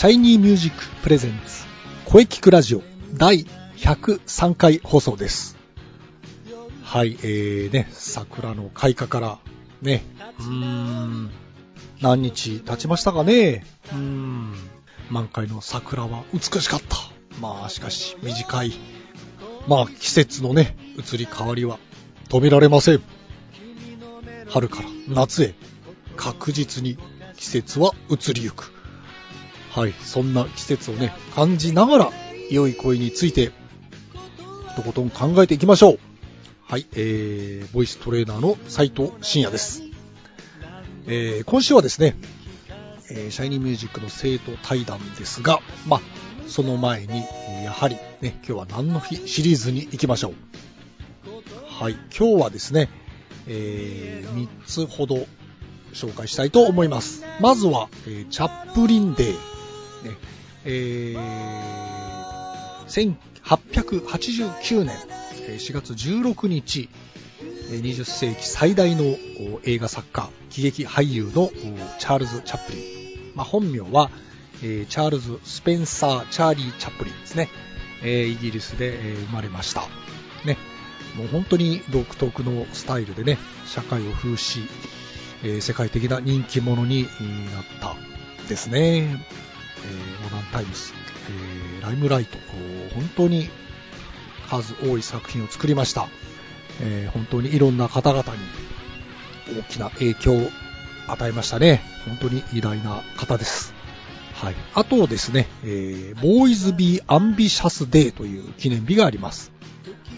シャイニーミュージック presents 声キクラジオ第103回放送です。はい、えーね、桜の開花からね、うーん、何日経ちましたかね。うーん、満開の桜は美しかった。まあしかし短い。まあ季節のね、移り変わりは止められません。春から夏へ確実に季節は移りゆく。はい、そんな季節をね、感じながら、良い声について、とことん考えていきましょう。はい、えー、ボイストレーナーの斉藤慎也です。えー、今週はですね、えー、シャイニーミュージックの生徒対談ですが、まあ、その前に、やはりね、今日は何の日シリーズに行きましょう。はい、今日はですね、えー、3つほど紹介したいと思います。まずは、えー、チャップリンデー。ね、えー、1889年4月16日、20世紀最大の映画作家、喜劇俳優のチャールズ・チャップリン。まあ、本名は、えチャールズ・スペンサー・チャーリー・チャップリンですね。えイギリスで、え生まれました。ね。もう本当に独特のスタイルでね、社会を風刺、え世界的な人気者になったですね。えモダンタイムス、えー、ライムライト、本当に数多い作品を作りました。えー、本当にいろんな方々に大きな影響を与えましたね。本当に偉大な方です。はい。あとですね、えー、 Boys, be ambitious Day という記念日があります。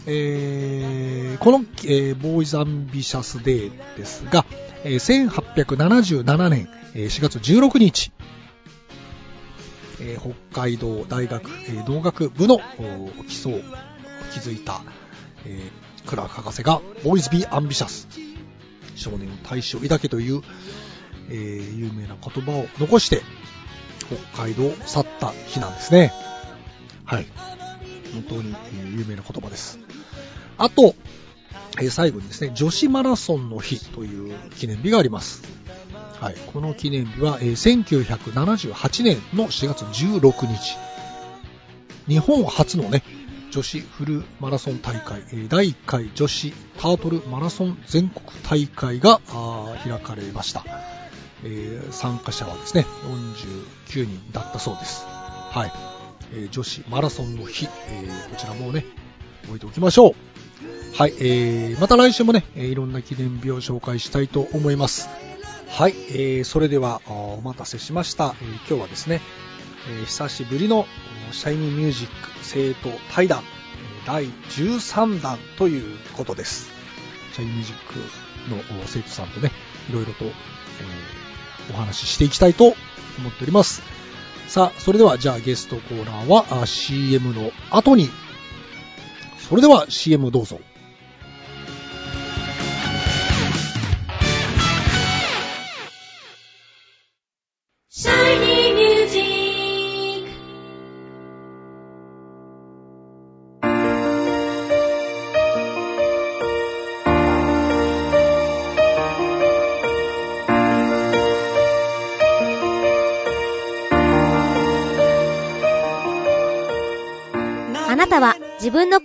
えー、この、えー、 Boys ambitious Day ですが、えー、1877年え4月16日、えー、北海道大学、えー、農学部の基礎を築いた、えー、クラーク博士が、 Boys, be ambitious、少年よ大志を抱けという、えー、有名な言葉を残して、北海道を去った日なんですね。はい。本当に有名な言葉です。あと、え、最後にですね、女子マラソンの日という記念日があります。はい、この記念日は、えー、1978年の4月16日。日本初のね、女子フルマラソン大会、えー、第1回女子タートルマラソン全国大会が開かれました、えー、参加者はですね、49人だったそうです。はい。えー、女子マラソンの日、え、こちらもね、覚えておきましょう。はい、えー、また来週もね、いろんな記念日を紹介したいと思います。はい、えー、それではお待たせしました、えー、今日はですね、えー、久しぶりのシャイニーミュージック生徒対談第13弾ということです。シャイニーミュージックの生徒さんとねいろいろと、えー、お話ししていきたいと思っております。さあそれではじゃあゲストコーナーは CM の後に。それでは CM どうぞ。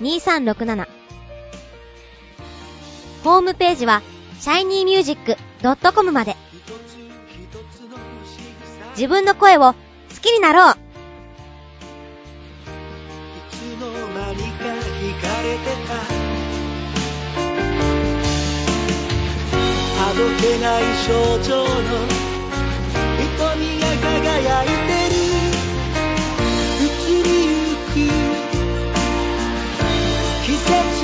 2367ホームページは shinymusic.com まで。自分の声を好きになろう。いつの間にか惹かれてた。あどけない症状の瞳季節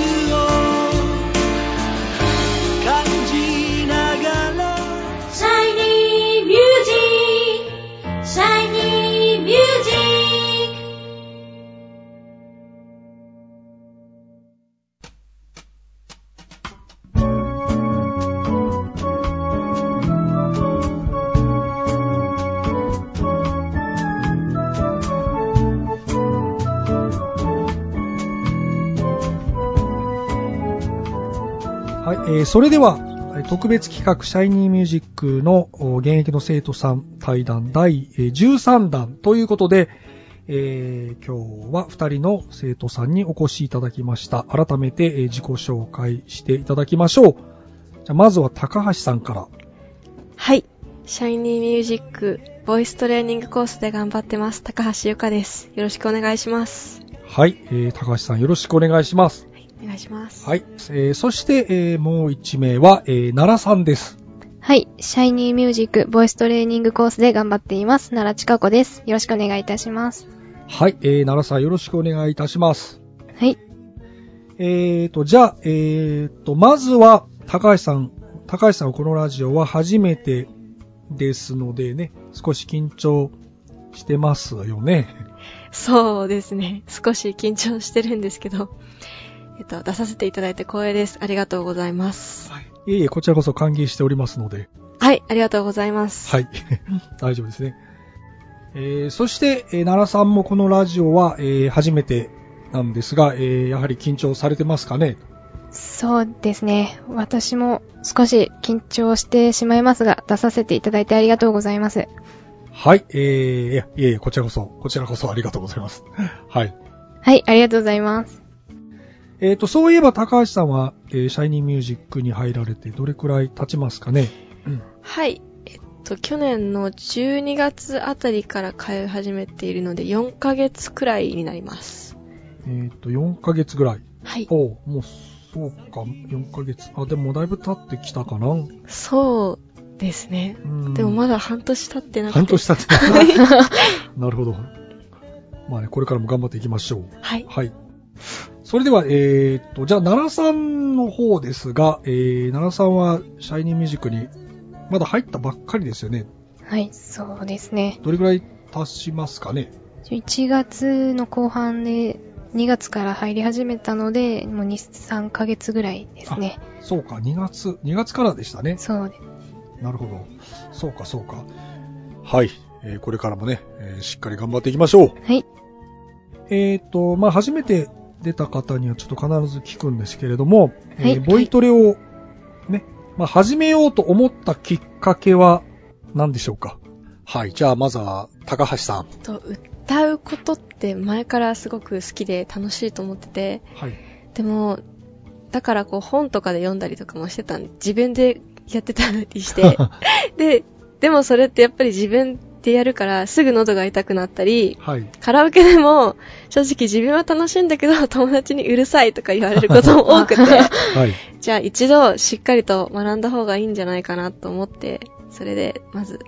えーそれでは、えー特別企画、シャイニーミュージックのお現役の生徒さん対談第えー13弾ということで、えー今日は2人の生徒さんにお越しいただきました。改めて、えー自己紹介していただきましょう。じゃあまずは高橋さんから。はい。シャイニーミュージック、ボイストレーニングコースで頑張ってます。高橋ゆかです。よろしくお願いします。はい、えー高橋さんよろしくお願いします。はい、お願いします。はい、えーそして、えーもう1名は、えー奈良さんです。はい。シャイニーミュージックボイストレーニングコースで頑張っています。奈良千佳子です。よろしくお願いいたします。はい、えー奈良さんよろしくお願いいたします。はい。えーと、じゃあ、えーと、まずは、高橋さん、高橋さんはこのラジオは初めてですのでね、少し緊張してますよね。そうですね。少し緊張してるんですけど、えっと、出させていただいて光栄です。ありがとうございます。いえいえ、こちらこそ歓迎しておりますので、はい、ありがとうございます。はい。大丈夫ですね。えーそして、えー奈良さんもこのラジオは、えー初めてなんですが、えーやはり緊張されてますかね？そうですね。私も少し緊張してしまいますが、出させていただいてありがとうございます。はい、えー、いやいえいえ、こちらこそ、こちらこそありがとうございます。はい。はい、ありがとうございます。えっ、と、そういえば高橋さんは、えーシャイニーミュージックに入られてどれくらい経ちますかね？はい。えっと、去年の12月あたりから通い始めているので、4ヶ月くらいになります。えっ、と、4ヶ月ぐらい？はい。おうもう、そうか、4ヶ月。あ、でもだいぶ経ってきたかな？うそうですね。んでもまだ半年経ってなくて。半年経って なるほど。まあね、これからも頑張っていきましょう。はい。はい。それでは、えっ、と、じゃあ、奈良さんの方ですが、えー、奈良さんは、シャイニーミュージックに、まだ入ったばっかりですよね？はい、そうですね。どれぐらい経ちますかね？1月の後半で2月から入り始めたので、もう2、3ヶ月ぐらいですね。そうか、2月、2月からでしたね。そうです。なるほど。そうか、そうか。はい。えーこれからもね、えーしっかり頑張っていきましょう。はい。えっ、と、まあ、初めて出た方にはちょっと必ず聞くんですけれども、はいえーボイトレをね、まあ、始めようと思ったきっかけは何でしょうか？はい。じゃあ、まずは、高橋さん。と歌うことって前からすごく好きで楽しいと思ってて、はい。でも、だからこう本とかで読んだりとかもしてたんで、自分でやってたりして、で、でもそれってやっぱり自分でやるからすぐ喉が痛くなったり、はい。カラオケでも正直自分は楽しいんだけど 友達にうるさいとか言われることも多くて、はい。じゃあ一度しっかりと学んだ方がいいんじゃないかなと思って、それでまず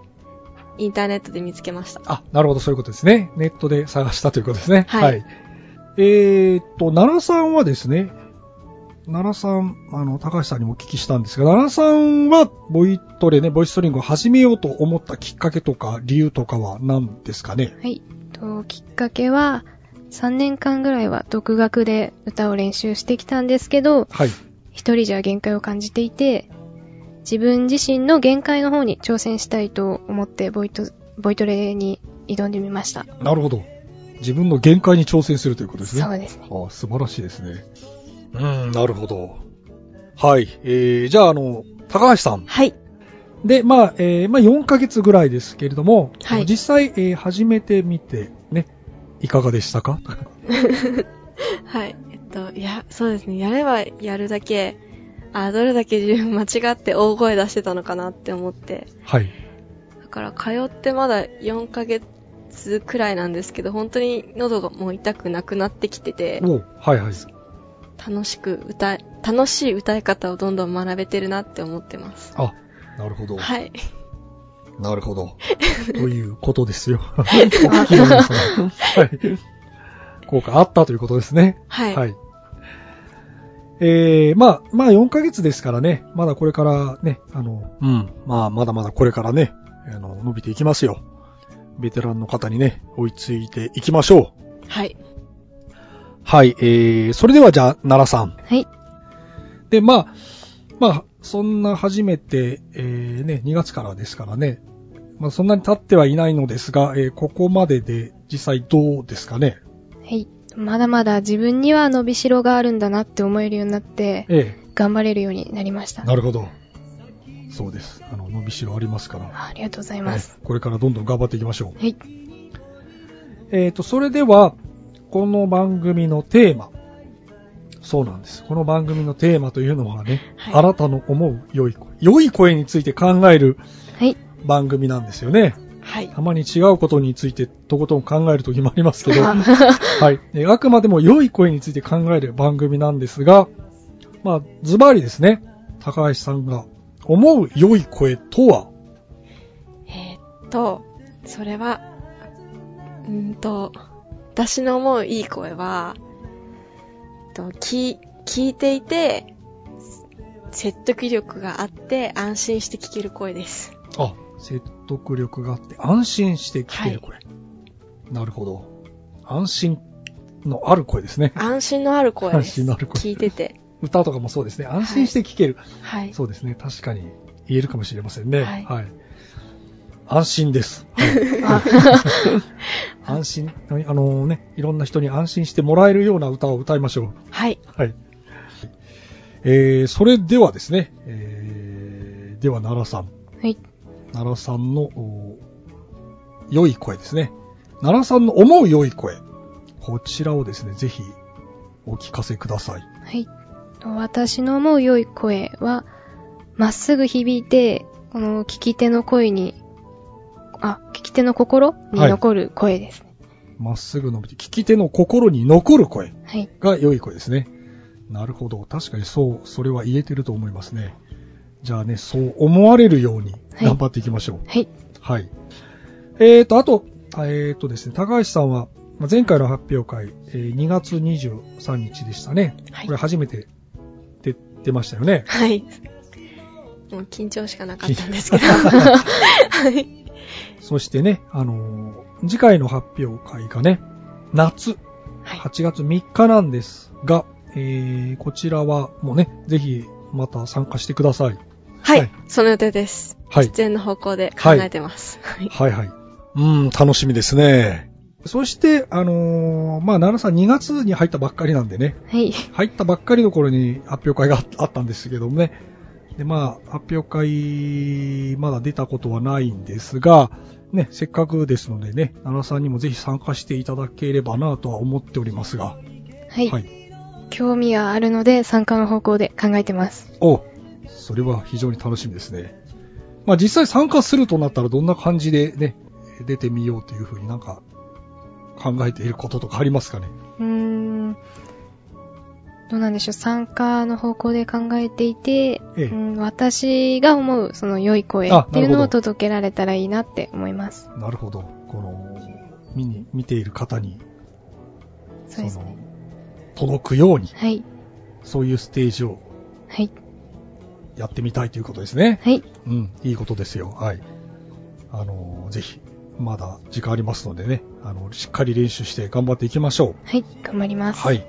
インターネットで見つけました。あ、なるほど、そういうことですね。ネットで探したということですね。はいえーっと、奈良さんはですね、奈良さん、あの、高橋さんにお聞きしたんですが、奈良さんは、ボイトレね、ボイストリングを始めようと思ったきっかけとか、理由とかは何ですかね？はい。と、きっかけは、3年間ぐらいは独学で歌を練習してきたんですけど、はい。一人じゃ限界を感じていて、自分自身の限界の方に挑戦したいと思ってボイト、ボイトレに挑んでみました。なるほど。自分の限界に挑戦するということですね。そうですね。あ素晴らしいですね。うん、なるほど。はい。えー、じゃあ、あの、高橋さん。はい。で、まあ、えー、まあ、4ヶ月ぐらいですけれども、はい実際、えー、始めてみて、ね、いかがでしたか？はい。えっと、いや、そうですね。やればやるだけ、あ、どれだけ自分間違って大声出してたのかなって思って、はい。だから通ってまだ4ヶ月くらいなんですけど、本当に喉がもう痛くなくなってきてて、おはいはい。楽しく歌い、楽しい歌い方をどんどん学べてるなって思ってます。あ、なるほど。はい。なるほど。ということですよ。はい。効果あったということですね。はい。はい。えー、まあ、まあ4ヶ月ですからね、まだこれからね、あの、うん、まあまだまだこれからね、あの、伸びていきますよ。ベテランの方にね、追いついていきましょう。はい。はい、えー、それではじゃあ、奈良さん。はい。で、まあ、まあ、そんな初めて、えー、ね、2月からですからね、まあそんなに経ってはいないのですが、えー、ここまでで実際どうですかね？はい。まだまだ自分には伸びしろがあるんだなって思えるようになって、え頑張れるようになりました。えなるほど。そうです。あの、伸びしろありますから。あありがとうございます。はいこれからどんどん頑張っていきましょう。はい。えっ、と、それでは、この番組のテーマ。そうなんです。この番組のテーマというのはね、はいあなたの思う良い声。良い声について考えるはい。番組なんですよね。はい。たまに違うことについてとことん考える時もありますけど、はい。えあくまでも良い声について考える番組なんですが、まあ、ズバリですね、高橋さんが思う良い声とは、えーっと、それは、うーんと、私の思ういい声は、と聞、聞いていて、説得力があって安心して聞ける声です。あ、説得力があって安心して聞ける声。なるほど。安心のある声ですね。安心のある声です。安心のある声聞いてて。歌とかもそうですね。安心して聞ける。はい。そうですね。確かに言えるかもしれませんね。はい安心です。安心、あのね、いろんな人に安心してもらえるような歌を歌いましょう。はい。はい。えー、それではですね、えー、では奈良さん。はい。奈良さんの、お良い声ですね。奈良さんの思う良い声。こちらをですね、ぜひお聞かせください。はい。私の思う良い声は、まっすぐ響いて、この聞き手の声に、あ、聞き手の心に残る声ですね。まっすぐ伸びて、聞き手の心に残る声はい。が良い声ですね。なるほど。確かにそう、それは言えてると思いますね。じゃあね、そう思われるように頑張っていきましょう。はい。はい。えーと、あと、あえーとですね、高橋さんは、まあ前回の発表会、えー2月23日でしたね。はいこれ初めて出出ましたよね。はい。もう緊張しかなかったんですけど。はい。そしてね、あのー次回の発表会がね、夏、はい。8月3日なんですが、えー、こちらはもうね、ぜひまた参加してください。はい。はいその予定です。はい。出演の方向で考えてます。はい。はいはい。うん、楽しみですね。そして、あのーまあ、奈良さん2月に入ったばっかりなんでね、はい。入ったばっかりの頃に発表会がああったんですけどもね。で、まあ、発表会、まだ出たことはないんですが、ね、せっかくですのでね、奈良さんにもぜひ参加していただければなとは思っておりますが。はい。はい。興味があるので参加の方向で考えてます。お、それは非常に楽しみですね。まあ実際参加するとなったらどんな感じでね、出てみようというふうになんか考えていることとかありますかね？うーん。どうなんでしょう。参加の方向で考えていて、ええうん、私が思うその良い声あっていうのを届けられたらいいなって思います。なるほど。この、見に、見ている方に、そうですね。届くように、はい。そういうステージをはい。やってみたいということですね。はい。うん、いいことですよ。はい。あの、ぜひ、まだ時間ありますのでね、あの、しっかり練習して頑張っていきましょはい。頑張りう。ます。はい。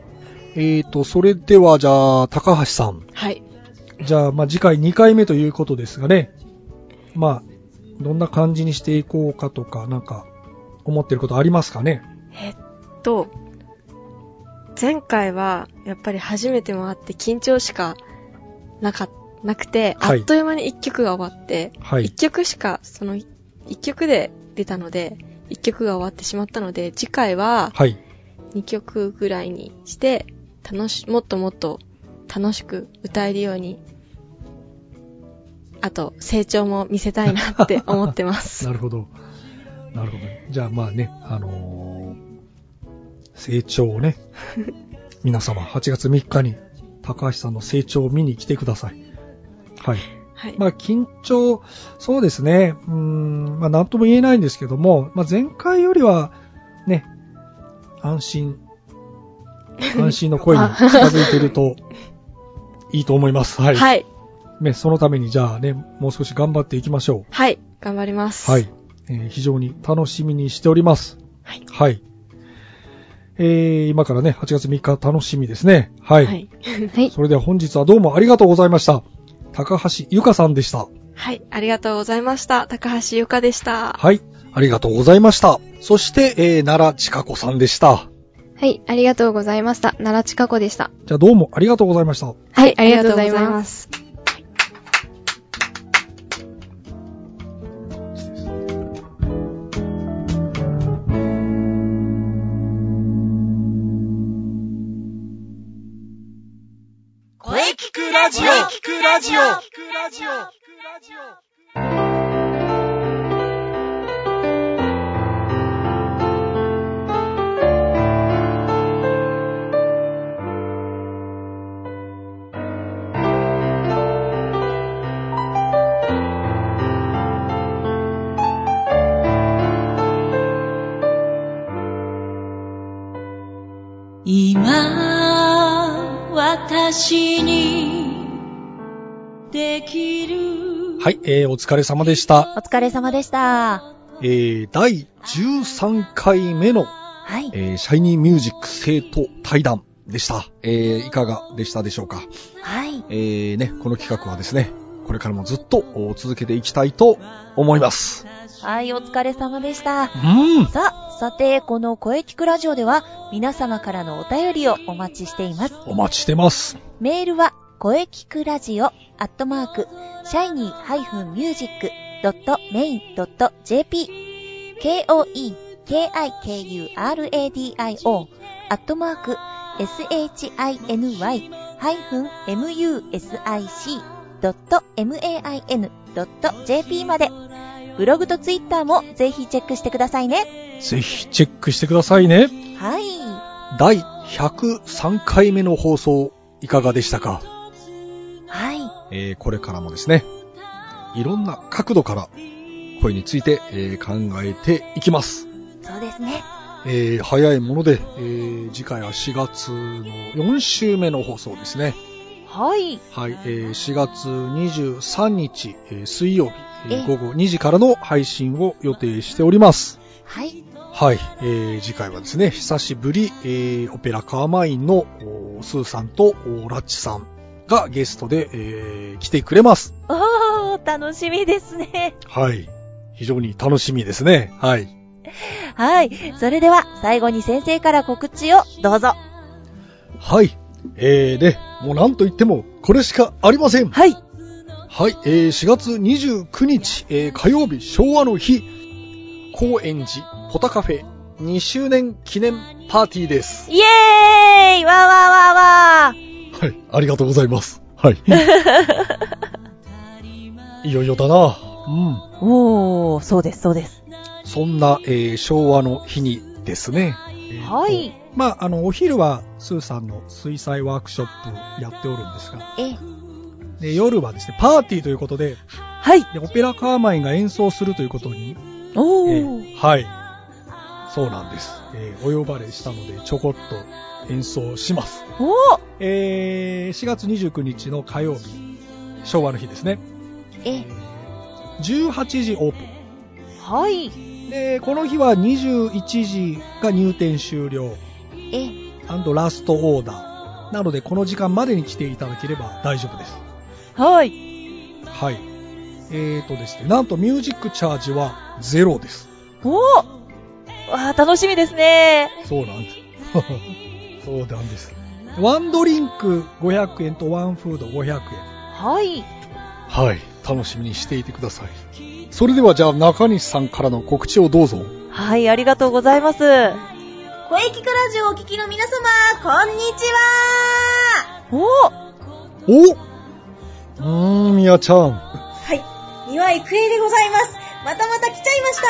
えーと、それでは、じゃあ、高橋さん。はい。じゃあ、まあ、次回2回目ということですがね。まあ、どんな感じにしていこうかとか、なんか、思ってることありますかね？えっと、前回は、やっぱり初めてもあって緊張しかなか、なくて、はいあっという間に1曲が終わって、はい1。曲しか、その1曲で出たので、1曲が終わってしまったので、次回ははい。2曲ぐらいにして、楽し、もっともっと楽しく歌えるようにあと成長も見せたいなって思ってます。なるほど。なるほど。じゃあまあね、あのー成長をね、皆様8月3日に高橋さんの成長を見に来てください。はい。はい。まあ緊張、そうですね、うーん、まあなんとも言えないんですけども、まあ前回よりはね、安心、安心の声に近づいてるといいと思います。はい。はい。ね、そのためにじゃあね、もう少し頑張っていきましょう。はい。頑張ります。はい。えー非常に楽しみにしております。はい。はい。えー、今からね、8月3日楽しみですね。はい。はい。はい。それでは本日はどうもありがとうございました。高橋ゆかさんでした。はい。ありがとうございました。高橋ゆかでした。はい。ありがとうございました。そして、えー、奈良千佳子さんでした。はい。ありがとうございました。奈良近子でした。じゃあどうもありがとうございました。はい。ありがとうございます。す。声聞くラジオ聞くラジオ今私にできるはい、えー、お疲れ様でした。お疲れ様でした。えー、第13回目の、はい。えー、シャイニーミュージック生徒対談でした。えー、いかがでしたでしょうか？はい。えー、ね、この企画はですね、これからもずっとお続けていきたいと思います。はい、お疲れ様でした。うん。さあ、さて、この声聞くラジオでは、皆様からのお便りをお待ちしています。お待ちしてます。メールは、声聞くラジオ、アットマーク、シャイニー -music.main.jp、k-o-e-k-i-k-u-r-a-d-i-o、アットマーク、shiny-music.main.jp まで、ブログとツイッターもぜひチェックしてくださいね。ぜひチェックしてくださいね。はい。第103回目の放送、いかがでしたか？はい。えー、これからもですね、いろんな角度から声について、えー考えていきます。そうですね。えー早いもので、えー次回は4月の4週目の放送ですね。はい。はい、えー4月23日、えー水曜日、えーえ午後2時からの配信を予定しております。はい。はい、えー次回はですね、久しぶり、えーオペラカーマインのスーさんとラッチさんがゲストで、えー来てくれます。おー、楽しみですね。はい。非常に楽しみですね。はい。はい。それでは、最後に先生から告知をどうぞ。はい。えー、で、もうなんと言っても、これしかありません。はい。はい、えー、4月29日、えー、火曜日、昭和の日、高円寺ポタカフェ2周年記念パーティーです。イエーイわーわーわーわはい、ありがとうございます。はい。いよいよだな。うん。ーおー、そうです、そうです。そんな、えー昭和の日にですね。はい。まあ、あの、お昼は、スーさんの水彩ワークショップやっておるんですが、え、で夜はですね、パーティーということで、はい。でオペラカーマインが演奏するということに、おえー。ーはい。そうなんです。えーお呼ばれしたので、ちょこっと演奏します。おー。えー4月29日の火曜日、昭和の日ですね。え、18時オープはい。ン。で、この日は21時が入店終了。え、アンドラストオーダー。なので、この時間までに来ていただければ大丈夫です。はい。はい。えーとですね、なんとミュージックチャージはゼロです。おー。わー、楽しみですね。そうなんです。そうなんです。ワンドリンク500円とワンフード500円。はい。はい。楽しみにしていてください。それではじゃあ中西さんからの告知をどうぞ。はい、ありがとうございます。声聞くラジオをお聞きの皆様、こんにちはおー。おうーん、みやちゃん。は三輪郁恵でございます。またまた来ちゃいまし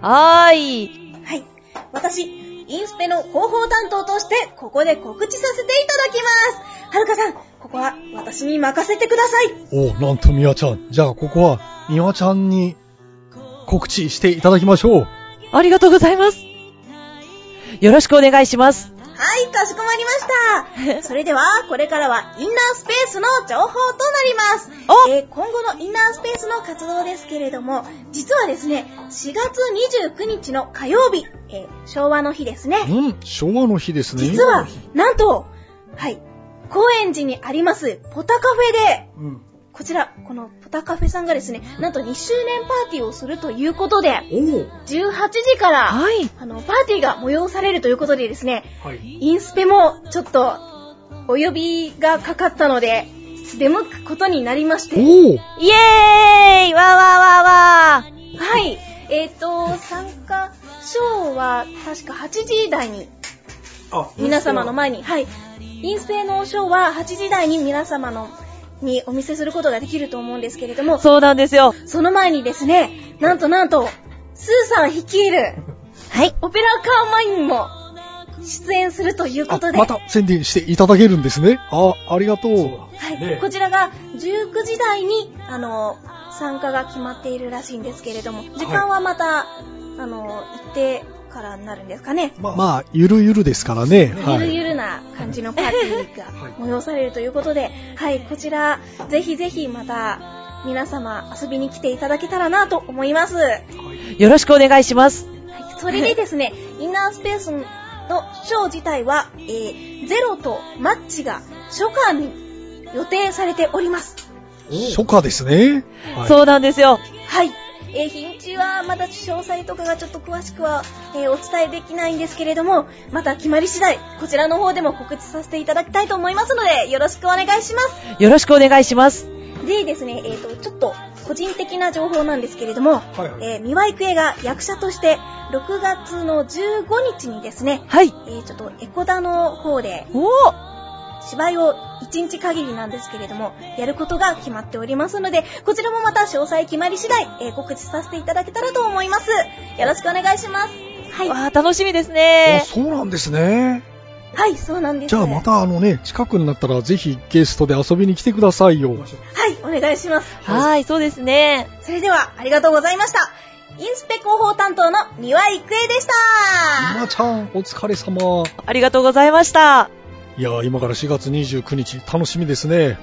た。はーい。はい。私、インスペの広報担当として、ここで告知させていただきます。はるかさん、ここは私に任せてください。おなんとみわちゃん。じゃあここは、みわちゃんに告知していただきましょう。ありがとうございます。よろしくお願いします。はい、かしこまりました。それでは、これからはインナースペースの情報となります。おえー今後のインナースペースの活動ですけれども、実はですね、4月29日の火曜日、えー昭和の日ですね。うん、昭和の日ですね。実は、なんと、はい、高円寺にあります、ポタカフェで、うん。こちら、このポタカフェさんがですね、なんと2周年パーティーをするということで、おお18時から、はい。あの、パーティーが催されるということでですね、はい。インスペもちょっとお呼びがかかったので、出向くことになりまして。イエーイわーわーわーわーはい。えっ、と、参加賞は確か8時台にあ皆様の前に、はい。インスペの賞は8時台に皆様のにお見せすることができると思うんですけれども、そうなんですよ。その前にですね、なんとなんと、スーさん率いる、はい。オペラカーマインも出演するということで、あまた宣伝していただけるんですね。あ、ありがとう。はい、こちらが19時台に、あの、参加が決まっているらしいんですけれども、時間はまた、あの、一定からになるんですかね。まあ、まあ、ゆるゆるですからね。ゆはい。るゆるな感じのパーティーが催されるということで、はい、こちら、ぜひぜひまた、皆様遊びに来ていただけたらなと思います。はい、よろしくお願いします。それでですね、インナースペースのショー自体は、えー、ゼロとマッチが初夏に予定されております。初夏ですね。はい、そうなんですよ。はい。えー、はまだ詳細とかがちょっと詳しくは、えー、お伝えできないんですけれども、また決まり次第、こちらの方でも告知させていただきたいと思いますので、よろしくお願いします。よろしくお願いします。でですね、えっ、ー、と、ちょっと個人的な情報なんですけれども、はいはい、えー、三輪郁恵が役者として、6月の15日にですね、はい。えー、ちょっとエコダの方で、お芝居を1日限りなんですけれども、やることが決まっておりますので、こちらもまた詳細決まり次第、えー、告知させていただけたらと思います。よろしくお願いします。はい。わー、楽しみですね。そうなんですね。はい、そうなんです。じゃあまたあのね、近くになったらぜひゲストで遊びに来てくださいよ。はい、お願いします。はい、そうですね。それでは、ありがとうございました。インスペ広報担当の三輪郁恵でした。三輪ちゃん、お疲れ様。ありがとうございました。いや今から4月29日、楽しみですね。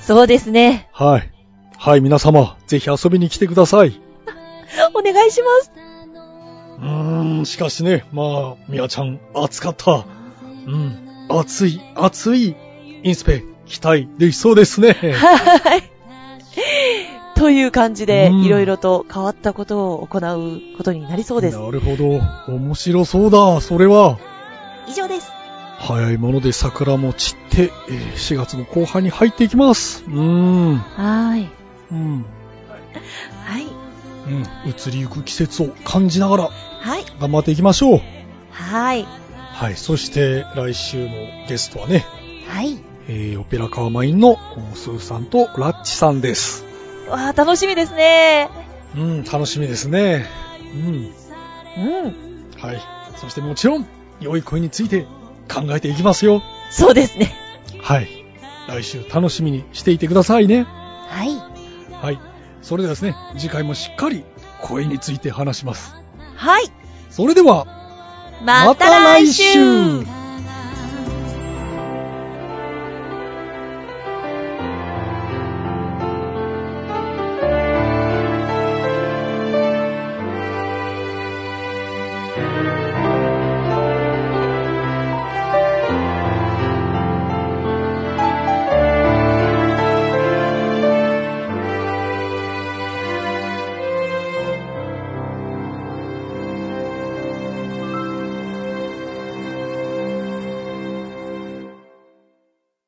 そうですね。はい。はい、皆様、ぜひ遊びに来てください。お願いします。うーん、しかしね、まあ、みやちゃん、暑かった。うん、暑い、暑い、インスペ、期待できそうですね。はい。という感じで、いろいろと変わったことを行うことになりそうです。なるほど。面白そうだ、それは。以上です。早いもので桜も散って、えー、4月の後半に入っていきます。うーん。はい。うん。はい。うん。移りゆく季節を感じながら、はい。頑張っていきましょう。はい。はい。そして、来週のゲストはね、はい。えー、オペラカーマインのスーさんとラッチさんです。わあ、楽しみですね。うん、楽しみですね。うん。うん。はい。そしてもちろん、良い声について考えていきますよ。そうですね。はい。来週楽しみにしていてくださいね。はい。はい。それではですね、次回もしっかり声について話します。はい。それでは、また来週